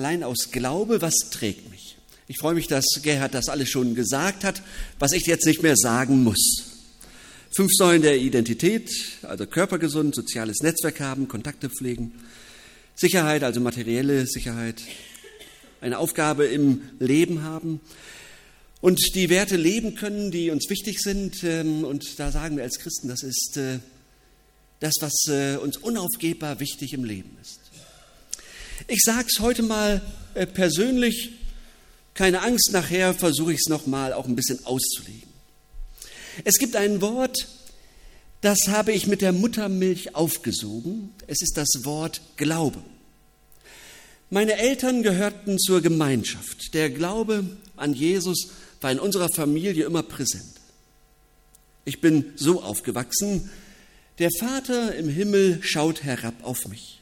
allein aus Glaube, was trägt mich? Ich freue mich, dass Gerhard das alles schon gesagt hat, was ich jetzt nicht mehr sagen muss. Fünf Säulen der Identität, also körpergesund, soziales Netzwerk haben, Kontakte pflegen, Sicherheit, also materielle Sicherheit, eine Aufgabe im Leben haben und die Werte leben können, die uns wichtig sind. Ähm, und da sagen wir als Christen, das ist äh, das, was äh, uns unaufgebbar wichtig im Leben ist. Ich sage es heute mal äh, persönlich, keine Angst, nachher versuche ich es nochmal auch ein bisschen auszulegen. Es gibt ein Wort, das habe ich mit der Muttermilch aufgesogen. Es ist das Wort Glaube. Meine Eltern gehörten zur Gemeinschaft. Der Glaube an Jesus war in unserer Familie immer präsent. Ich bin so aufgewachsen, der Vater im Himmel schaut herab auf mich.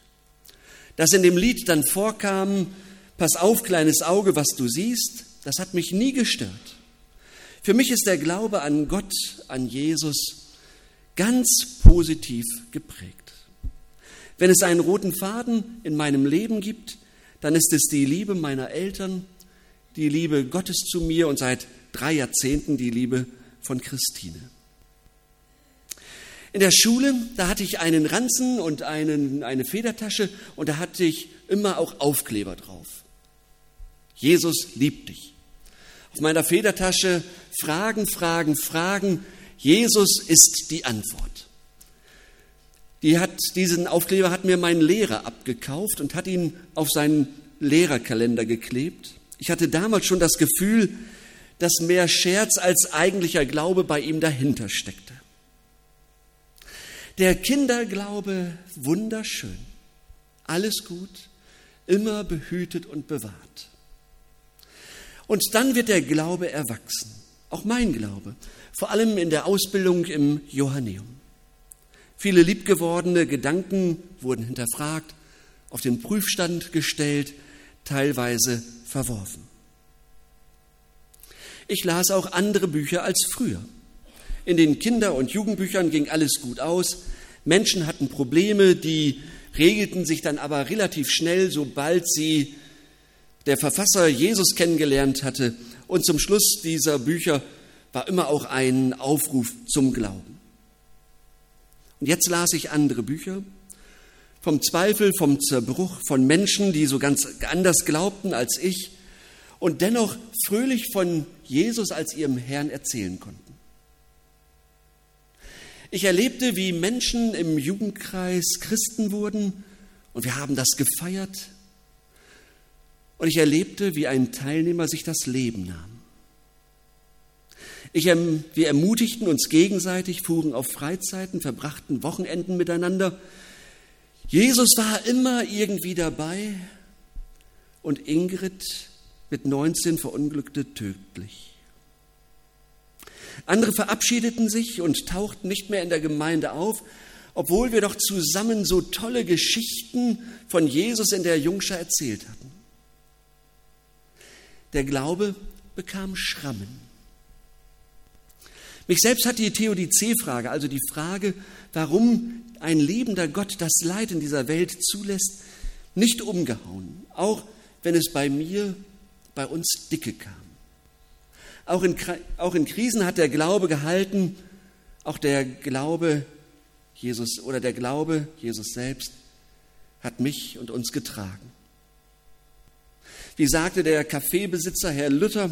Dass in dem Lied dann vorkam, pass auf, kleines Auge, was du siehst, das hat mich nie gestört. Für mich ist der Glaube an Gott, an Jesus ganz positiv geprägt. Wenn es einen roten Faden in meinem Leben gibt, dann ist es die Liebe meiner Eltern, die Liebe Gottes zu mir und seit drei Jahrzehnten die Liebe von Christine. In der Schule, da hatte ich einen Ranzen und einen, eine Federtasche und da hatte ich immer auch Aufkleber drauf. Jesus liebt dich. Auf meiner Federtasche Fragen, Fragen, Fragen. Jesus ist die Antwort. Die hat, diesen Aufkleber hat mir mein Lehrer abgekauft und hat ihn auf seinen Lehrerkalender geklebt. Ich hatte damals schon das Gefühl, dass mehr Scherz als eigentlicher Glaube bei ihm dahinter steckte. Der Kinderglaube wunderschön, alles gut, immer behütet und bewahrt. Und dann wird der Glaube erwachsen, auch mein Glaube, vor allem in der Ausbildung im Johanneum. Viele liebgewordene Gedanken wurden hinterfragt, auf den Prüfstand gestellt, teilweise verworfen. Ich las auch andere Bücher als früher. In den Kinder- und Jugendbüchern ging alles gut aus. Menschen hatten Probleme, die regelten sich dann aber relativ schnell, sobald sie der Verfasser Jesus kennengelernt hatte. Und zum Schluss dieser Bücher war immer auch ein Aufruf zum Glauben. Und jetzt las ich andere Bücher vom Zweifel, vom Zerbruch, von Menschen, die so ganz anders glaubten als ich und dennoch fröhlich von Jesus als ihrem Herrn erzählen konnten. Ich erlebte, wie Menschen im Jugendkreis Christen wurden und wir haben das gefeiert. Und ich erlebte, wie ein Teilnehmer sich das Leben nahm. Ich, wir ermutigten uns gegenseitig, fuhren auf Freizeiten, verbrachten Wochenenden miteinander. Jesus war immer irgendwie dabei und Ingrid mit 19 verunglückte tödlich. Andere verabschiedeten sich und tauchten nicht mehr in der Gemeinde auf, obwohl wir doch zusammen so tolle Geschichten von Jesus in der Jungschar erzählt hatten. Der Glaube bekam Schrammen. Mich selbst hat die Theodizee-Frage, also die Frage, warum ein lebender Gott das Leid in dieser Welt zulässt, nicht umgehauen, auch wenn es bei mir bei uns dicke kam. Auch in, auch in Krisen hat der Glaube gehalten, auch der Glaube Jesus oder der Glaube Jesus selbst hat mich und uns getragen. Wie sagte der Kaffeebesitzer Herr Luther,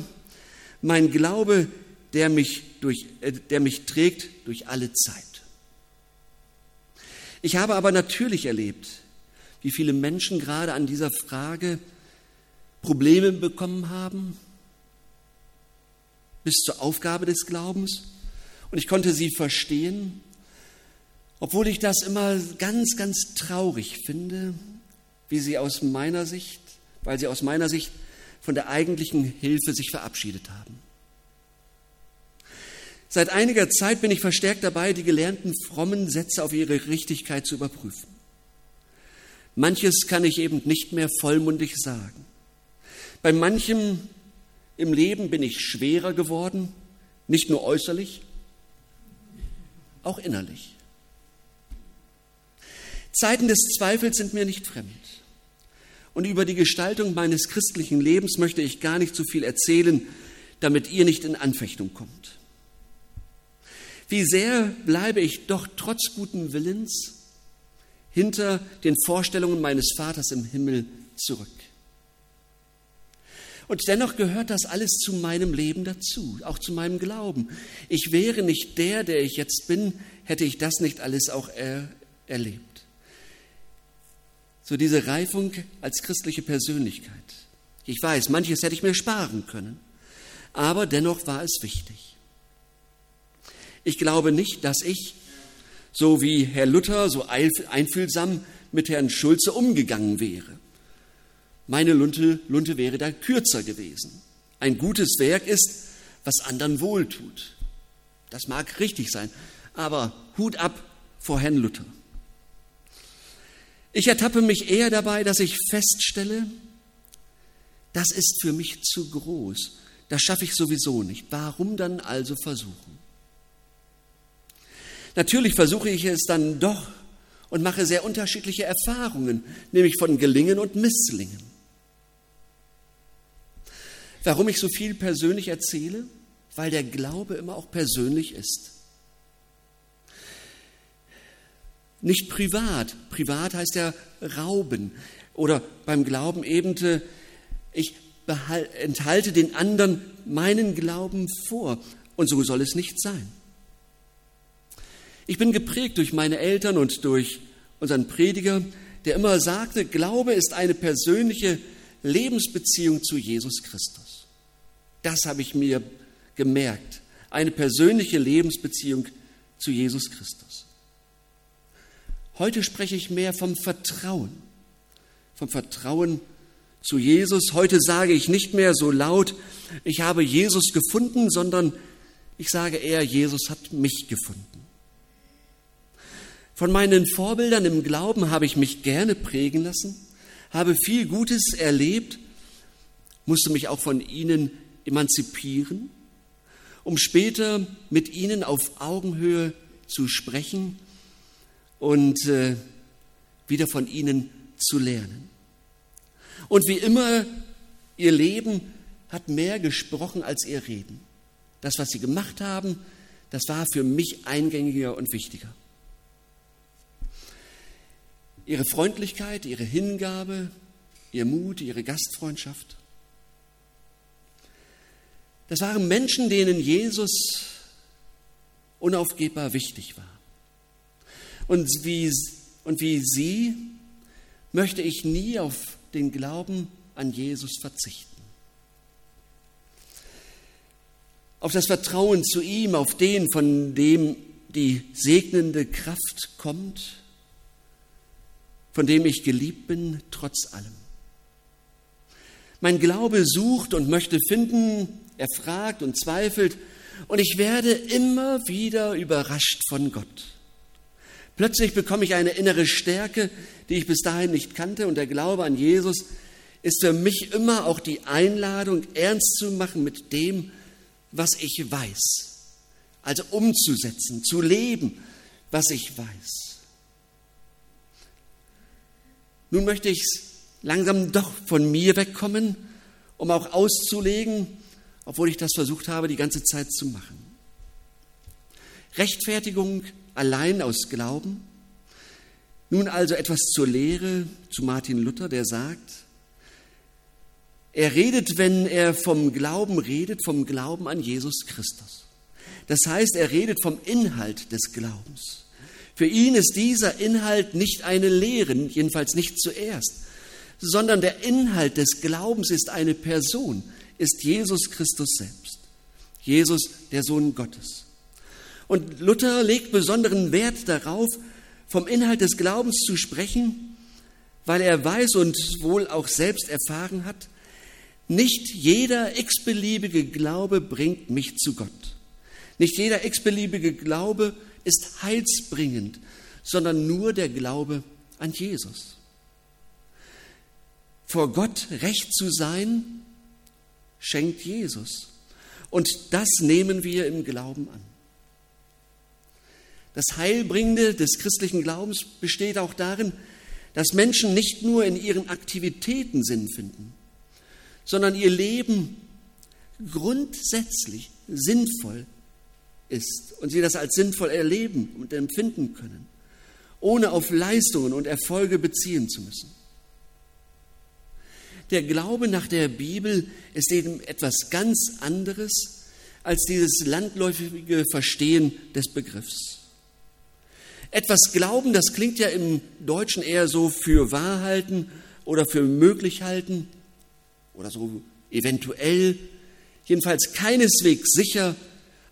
mein Glaube, der mich, durch, äh, der mich trägt durch alle Zeit. Ich habe aber natürlich erlebt, wie viele Menschen gerade an dieser Frage Probleme bekommen haben bis zur Aufgabe des Glaubens. Und ich konnte sie verstehen, obwohl ich das immer ganz, ganz traurig finde, wie sie aus meiner Sicht, weil sie aus meiner Sicht von der eigentlichen Hilfe sich verabschiedet haben. Seit einiger Zeit bin ich verstärkt dabei, die gelernten frommen Sätze auf ihre Richtigkeit zu überprüfen. Manches kann ich eben nicht mehr vollmundig sagen. Bei manchem im Leben bin ich schwerer geworden, nicht nur äußerlich, auch innerlich. Zeiten des Zweifels sind mir nicht fremd. Und über die Gestaltung meines christlichen Lebens möchte ich gar nicht so viel erzählen, damit ihr nicht in Anfechtung kommt. Wie sehr bleibe ich doch trotz guten Willens hinter den Vorstellungen meines Vaters im Himmel zurück. Und dennoch gehört das alles zu meinem Leben dazu, auch zu meinem Glauben. Ich wäre nicht der, der ich jetzt bin, hätte ich das nicht alles auch er, erlebt. So diese Reifung als christliche Persönlichkeit. Ich weiß, manches hätte ich mir sparen können, aber dennoch war es wichtig. Ich glaube nicht, dass ich, so wie Herr Luther, so einfühlsam mit Herrn Schulze umgegangen wäre. Meine Lunte, Lunte wäre da kürzer gewesen. Ein gutes Werk ist, was anderen wohltut. Das mag richtig sein, aber Hut ab vor Herrn Luther. Ich ertappe mich eher dabei, dass ich feststelle, das ist für mich zu groß. Das schaffe ich sowieso nicht. Warum dann also versuchen? Natürlich versuche ich es dann doch und mache sehr unterschiedliche Erfahrungen, nämlich von Gelingen und Misslingen. Warum ich so viel persönlich erzähle? Weil der Glaube immer auch persönlich ist. Nicht privat. Privat heißt ja rauben. Oder beim Glauben eben, äh, ich enthalte den anderen meinen Glauben vor. Und so soll es nicht sein. Ich bin geprägt durch meine Eltern und durch unseren Prediger, der immer sagte, Glaube ist eine persönliche Lebensbeziehung zu Jesus Christus. Das habe ich mir gemerkt. Eine persönliche Lebensbeziehung zu Jesus Christus. Heute spreche ich mehr vom Vertrauen. Vom Vertrauen zu Jesus. Heute sage ich nicht mehr so laut, ich habe Jesus gefunden, sondern ich sage eher, Jesus hat mich gefunden. Von meinen Vorbildern im Glauben habe ich mich gerne prägen lassen, habe viel Gutes erlebt, musste mich auch von ihnen emanzipieren, um später mit ihnen auf Augenhöhe zu sprechen und äh, wieder von ihnen zu lernen. Und wie immer, ihr Leben hat mehr gesprochen als ihr Reden. Das, was sie gemacht haben, das war für mich eingängiger und wichtiger. Ihre Freundlichkeit, ihre Hingabe, ihr Mut, ihre Gastfreundschaft. Das waren Menschen, denen Jesus unaufgebbar wichtig war. Und wie, und wie sie möchte ich nie auf den Glauben an Jesus verzichten. Auf das Vertrauen zu ihm, auf den, von dem die segnende Kraft kommt, von dem ich geliebt bin, trotz allem. Mein Glaube sucht und möchte finden, er fragt und zweifelt und ich werde immer wieder überrascht von Gott. Plötzlich bekomme ich eine innere Stärke, die ich bis dahin nicht kannte und der Glaube an Jesus ist für mich immer auch die Einladung, ernst zu machen mit dem, was ich weiß. Also umzusetzen, zu leben, was ich weiß. Nun möchte ich langsam doch von mir wegkommen, um auch auszulegen, obwohl ich das versucht habe, die ganze Zeit zu machen. Rechtfertigung allein aus Glauben. Nun also etwas zur Lehre zu Martin Luther, der sagt, er redet, wenn er vom Glauben redet, vom Glauben an Jesus Christus. Das heißt, er redet vom Inhalt des Glaubens. Für ihn ist dieser Inhalt nicht eine Lehre, jedenfalls nicht zuerst, sondern der Inhalt des Glaubens ist eine Person, ist Jesus Christus selbst. Jesus, der Sohn Gottes. Und Luther legt besonderen Wert darauf, vom Inhalt des Glaubens zu sprechen, weil er weiß und wohl auch selbst erfahren hat, nicht jeder x-beliebige Glaube bringt mich zu Gott. Nicht jeder x-beliebige Glaube ist heilsbringend, sondern nur der Glaube an Jesus. Vor Gott recht zu sein, schenkt Jesus. Und das nehmen wir im Glauben an. Das Heilbringende des christlichen Glaubens besteht auch darin, dass Menschen nicht nur in ihren Aktivitäten Sinn finden, sondern ihr Leben grundsätzlich sinnvoll ist und sie das als sinnvoll erleben und empfinden können, ohne auf Leistungen und Erfolge beziehen zu müssen. Der Glaube nach der Bibel ist eben etwas ganz anderes als dieses landläufige Verstehen des Begriffs. Etwas Glauben, das klingt ja im Deutschen eher so für wahr halten oder für möglich halten oder so eventuell, jedenfalls keineswegs sicher,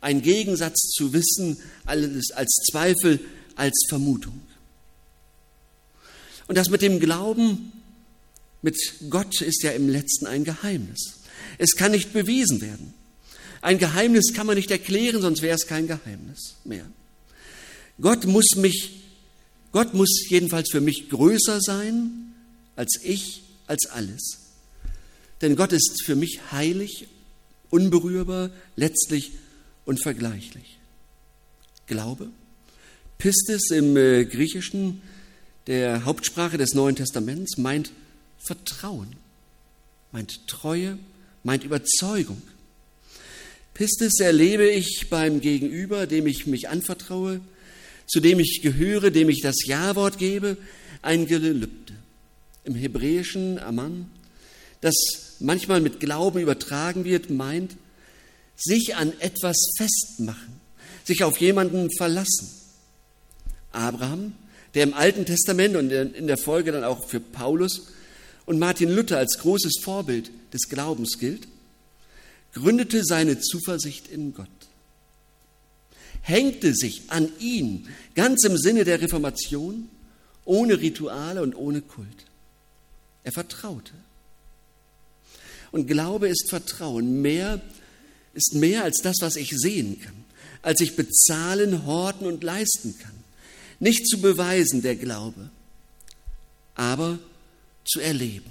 ein Gegensatz zu Wissen alles als Zweifel, als Vermutung. Und das mit dem Glauben, mit Gott ist ja im letzten ein Geheimnis. Es kann nicht bewiesen werden. Ein Geheimnis kann man nicht erklären, sonst wäre es kein Geheimnis mehr. Gott muss mich, Gott muss jedenfalls für mich größer sein als ich, als alles. Denn Gott ist für mich heilig, unberührbar, letztlich unvergleichlich. Glaube, Pistis im äh, Griechischen, der Hauptsprache des Neuen Testaments, meint Vertrauen, meint Treue, meint Überzeugung. Pistis erlebe ich beim Gegenüber, dem ich mich anvertraue, zu dem ich gehöre, dem ich das Ja-Wort gebe, ein Gelübde. Im Hebräischen Aman, das manchmal mit Glauben übertragen wird, meint, sich an etwas festmachen, sich auf jemanden verlassen. Abraham, der im Alten Testament und in der Folge dann auch für Paulus und Martin Luther als großes Vorbild des Glaubens gilt, gründete seine Zuversicht in Gott, hängte sich an ihn, ganz im Sinne der Reformation, ohne Rituale und ohne Kult. Er vertraute. Und Glaube ist Vertrauen, mehr ist mehr als das, was ich sehen kann, als ich bezahlen, horten und leisten kann. Nicht zu beweisen, der Glaube, aber zu erleben.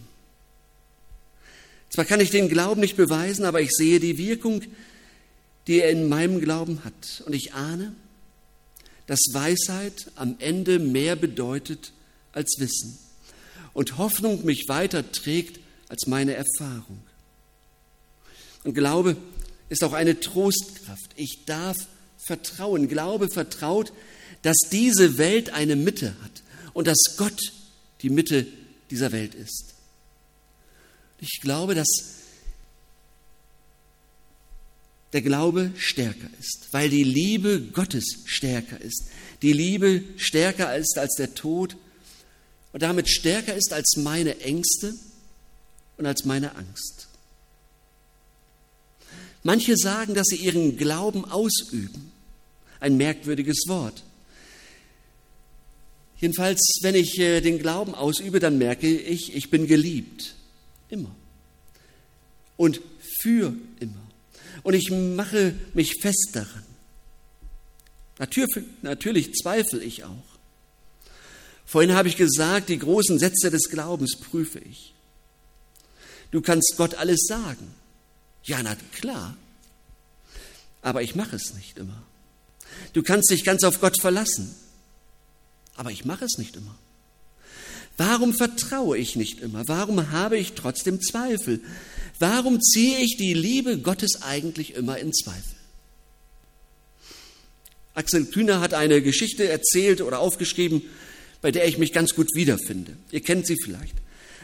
Zwar kann ich den Glauben nicht beweisen, aber ich sehe die Wirkung, die er in meinem Glauben hat. Und ich ahne, dass Weisheit am Ende mehr bedeutet als Wissen und Hoffnung mich weiter trägt als meine Erfahrung. Und Glaube ist auch eine Trostkraft. Ich darf vertrauen. Glaube vertraut, dass diese Welt eine Mitte hat und dass Gott die Mitte dieser Welt ist. Ich glaube, dass der Glaube stärker ist, weil die Liebe Gottes stärker ist. Die Liebe stärker ist als der Tod und damit stärker ist als meine Ängste und als meine Angst. Manche sagen, dass sie ihren Glauben ausüben. Ein merkwürdiges Wort. Jedenfalls, wenn ich äh, den Glauben ausübe, dann merke ich, ich bin geliebt. Immer. Und für immer. Und ich mache mich fest daran. Natürlich, natürlich zweifle ich auch. Vorhin habe ich gesagt, die großen Sätze des Glaubens prüfe ich. Du kannst Gott alles sagen. Ja, na klar. Aber ich mache es nicht immer. Du kannst dich ganz auf Gott verlassen. Aber ich mache es nicht immer. Warum vertraue ich nicht immer? Warum habe ich trotzdem Zweifel? Warum ziehe ich die Liebe Gottes eigentlich immer in Zweifel? Axel Kühner hat eine Geschichte erzählt oder aufgeschrieben, bei der ich mich ganz gut wiederfinde. Ihr kennt sie vielleicht.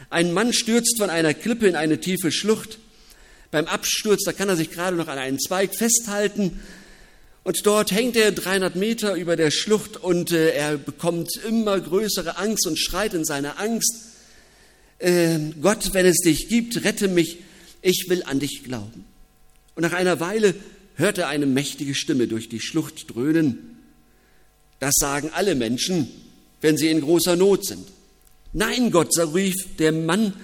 Ein Mann stürzt von einer Klippe in eine tiefe Schlucht. Beim Absturz, da kann er sich gerade noch an einen Zweig festhalten. Und dort hängt er 300 Meter über der Schlucht und äh, er bekommt immer größere Angst und schreit in seiner Angst, äh, Gott, wenn es dich gibt, rette mich, ich will an dich glauben. Und nach einer Weile hört er eine mächtige Stimme durch die Schlucht dröhnen. Das sagen alle Menschen, wenn sie in großer Not sind. Nein, Gott, so rief der Mann,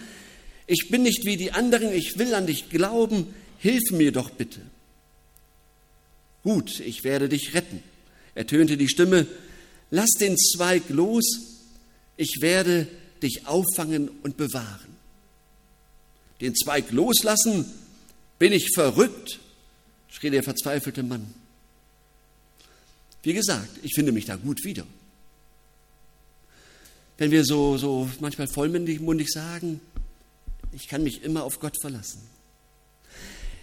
ich bin nicht wie die anderen, ich will an dich glauben, hilf mir doch bitte. Gut, ich werde dich retten, ertönte die Stimme, lass den Zweig los, ich werde dich auffangen und bewahren. Den Zweig loslassen, bin ich verrückt, schrie der verzweifelte Mann. Wie gesagt, ich finde mich da gut wieder. wenn wir so, so manchmal vollmundig sagen, ich kann mich immer auf Gott verlassen.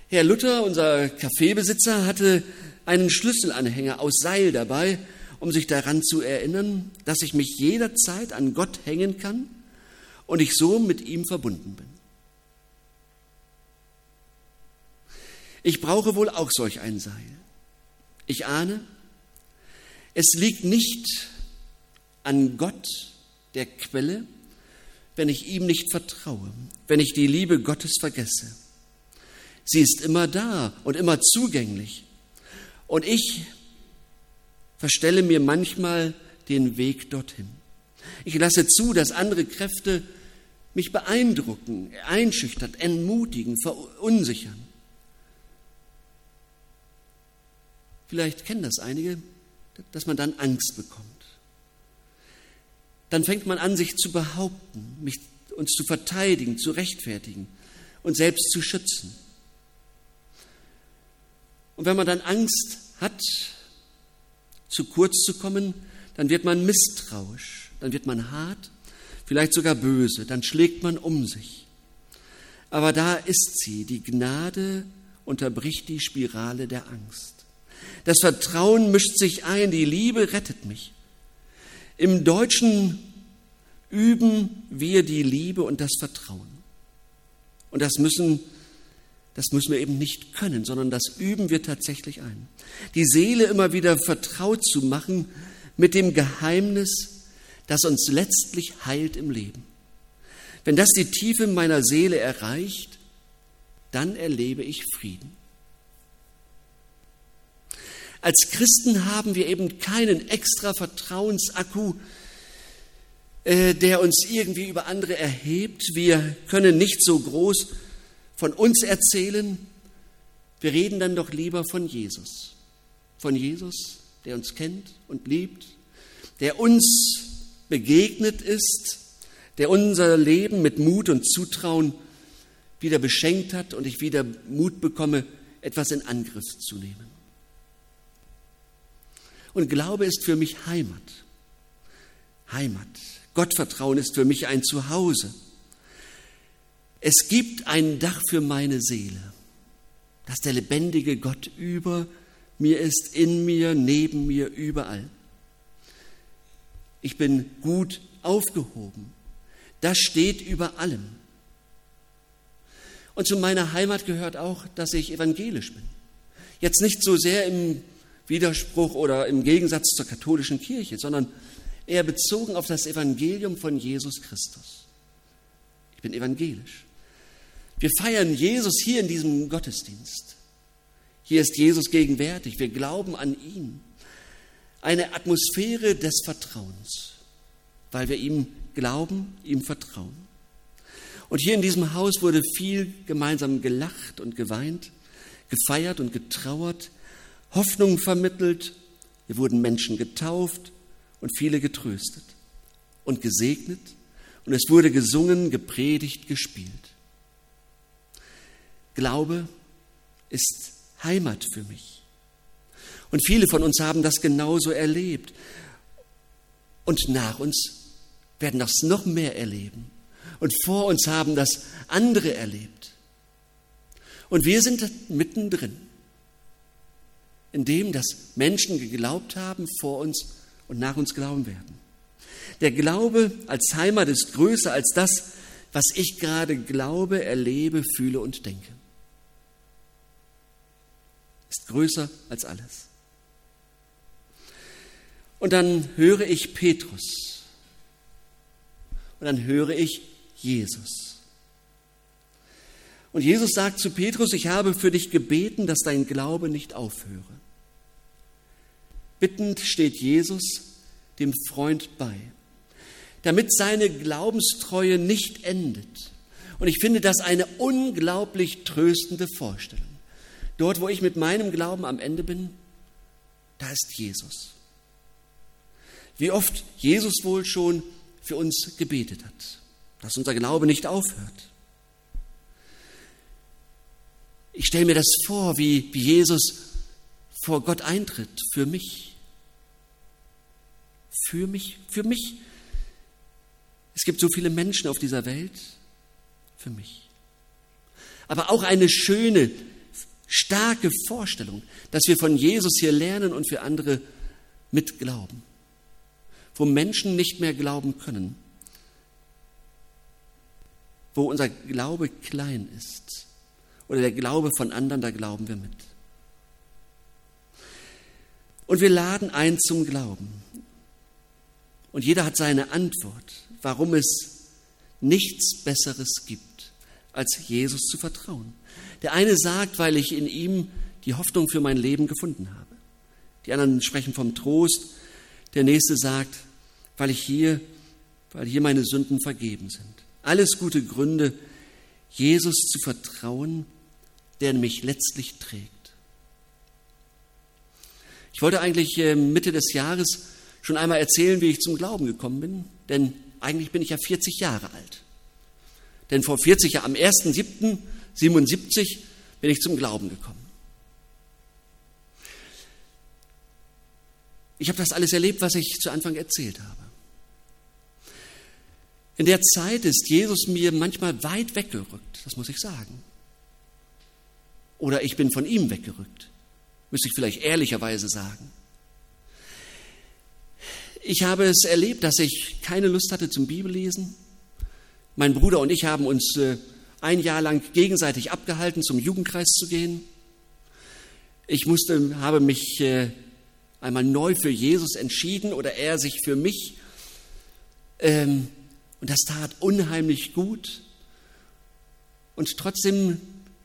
Herr Luther, unser Kaffeebesitzer, hatte einen Schlüsselanhänger aus Seil dabei, um sich daran zu erinnern, dass ich mich jederzeit an Gott hängen kann und ich so mit ihm verbunden bin. Ich brauche wohl auch solch ein Seil. Ich ahne, es liegt nicht an Gott, der Quelle, wenn ich ihm nicht vertraue, wenn ich die Liebe Gottes vergesse. Sie ist immer da und immer zugänglich. Und ich verstelle mir manchmal den Weg dorthin. Ich lasse zu, dass andere Kräfte mich beeindrucken, einschüchtern, entmutigen, verunsichern. Vielleicht kennen das einige, dass man dann Angst bekommt. Dann fängt man an, sich zu behaupten, mich, uns zu verteidigen, zu rechtfertigen und selbst zu schützen. Und wenn man dann Angst hat, zu kurz zu kommen, dann wird man misstrauisch, dann wird man hart, vielleicht sogar böse, dann schlägt man um sich. Aber da ist sie, die Gnade unterbricht die Spirale der Angst. Das Vertrauen mischt sich ein, die Liebe rettet mich. Im Deutschen üben wir die Liebe und das Vertrauen. Und das müssen, das müssen wir eben nicht können, sondern das üben wir tatsächlich ein. Die Seele immer wieder vertraut zu machen mit dem Geheimnis, das uns letztlich heilt im Leben. Wenn das die Tiefe meiner Seele erreicht, dann erlebe ich Frieden. Als Christen haben wir eben keinen extra Vertrauensakku, äh, der uns irgendwie über andere erhebt. Wir können nicht so groß von uns erzählen. Wir reden dann doch lieber von Jesus. Von Jesus, der uns kennt und liebt, der uns begegnet ist, der unser Leben mit Mut und Zutrauen wieder beschenkt hat und ich wieder Mut bekomme, etwas in Angriff zu nehmen. Und Glaube ist für mich Heimat. Heimat. Gottvertrauen ist für mich ein Zuhause. Es gibt ein Dach für meine Seele, dass der lebendige Gott über mir ist, in mir, neben mir, überall. Ich bin gut aufgehoben. Das steht über allem. Und zu meiner Heimat gehört auch, dass ich evangelisch bin. Jetzt nicht so sehr im Widerspruch oder im Gegensatz zur katholischen Kirche, sondern eher bezogen auf das Evangelium von Jesus Christus. Ich bin evangelisch. Wir feiern Jesus hier in diesem Gottesdienst. Hier ist Jesus gegenwärtig. Wir glauben an ihn. Eine Atmosphäre des Vertrauens, weil wir ihm glauben, ihm vertrauen. Und hier in diesem Haus wurde viel gemeinsam gelacht und geweint, gefeiert und getrauert, Hoffnung vermittelt, hier wurden Menschen getauft und viele getröstet und gesegnet und es wurde gesungen, gepredigt, gespielt. Glaube ist Heimat für mich. Und viele von uns haben das genauso erlebt. Und nach uns werden das noch mehr erleben. Und vor uns haben das andere erlebt. Und wir sind mittendrin in dem, dass Menschen geglaubt haben vor uns und nach uns glauben werden. Der Glaube als Heimat ist größer als das, was ich gerade glaube, erlebe, fühle und denke. Ist größer als alles. Und dann höre ich Petrus. Und dann höre ich Jesus. Und Jesus sagt zu Petrus, ich habe für dich gebeten, dass dein Glaube nicht aufhöre. Bittend steht Jesus dem Freund bei, damit seine Glaubenstreue nicht endet. Und ich finde das eine unglaublich tröstende Vorstellung. Dort, wo ich mit meinem Glauben am Ende bin, da ist Jesus. Wie oft Jesus wohl schon für uns gebetet hat, dass unser Glaube nicht aufhört. Ich stelle mir das vor, wie, wie Jesus vor Gott eintritt für mich für mich, für mich, Es gibt so viele Menschen auf dieser Welt für mich. Aber auch eine schöne, starke Vorstellung, dass wir von Jesus hier lernen und für andere mitglauben. Wo Menschen nicht mehr glauben können. Wo unser Glaube klein ist. Oder der Glaube von anderen, da glauben wir mit. Und wir laden ein zum Glauben. Und jeder hat seine Antwort, warum es nichts Besseres gibt, als Jesus zu vertrauen. Der eine sagt, weil ich in ihm die Hoffnung für mein Leben gefunden habe. Die anderen sprechen vom Trost. Der nächste sagt, weil ich hier, weil hier meine Sünden vergeben sind. Alles gute Gründe, Jesus zu vertrauen, der mich letztlich trägt. Ich wollte eigentlich äh, Mitte des Jahres schon einmal erzählen, wie ich zum Glauben gekommen bin, denn eigentlich bin ich ja 40 Jahre alt. Denn vor 40 Jahren, am 1.7.77 bin ich zum Glauben gekommen. Ich habe das alles erlebt, was ich zu Anfang erzählt habe. In der Zeit ist Jesus mir manchmal weit weggerückt, das muss ich sagen. Oder ich bin von ihm weggerückt, müsste ich vielleicht ehrlicherweise sagen. Ich habe es erlebt, dass ich keine Lust hatte zum Bibellesen. Mein Bruder und ich haben uns äh, ein Jahr lang gegenseitig abgehalten, zum Jugendkreis zu gehen. Ich musste, habe mich äh, einmal neu für Jesus entschieden oder er sich für mich. Ähm, und das tat unheimlich gut. Und trotzdem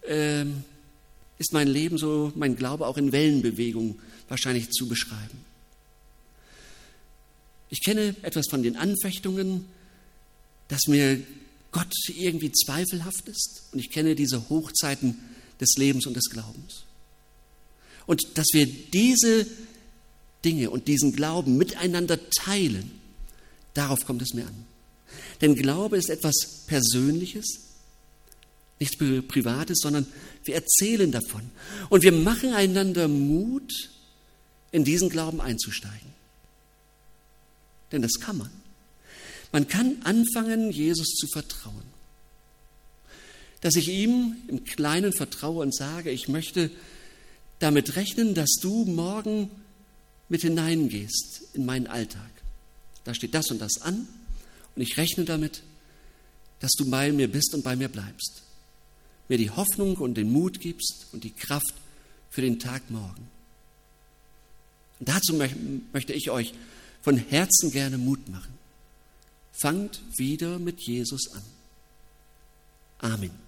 ähm, ist mein Leben so, mein Glaube auch in Wellenbewegung wahrscheinlich zu beschreiben. Ich kenne etwas von den Anfechtungen, dass mir Gott irgendwie zweifelhaft ist. Und ich kenne diese Hochzeiten des Lebens und des Glaubens. Und dass wir diese Dinge und diesen Glauben miteinander teilen, darauf kommt es mir an. Denn Glaube ist etwas Persönliches, nichts Privates, sondern wir erzählen davon. Und wir machen einander Mut, in diesen Glauben einzusteigen. Denn das kann man. Man kann anfangen, Jesus zu vertrauen. Dass ich ihm im Kleinen vertraue und sage, ich möchte damit rechnen, dass du morgen mit hineingehst in meinen Alltag. Da steht das und das an und ich rechne damit, dass du bei mir bist und bei mir bleibst. Mir die Hoffnung und den Mut gibst und die Kraft für den Tag morgen. Und dazu möchte ich euch von Herzen gerne Mut machen. Fangt wieder mit Jesus an. Amen.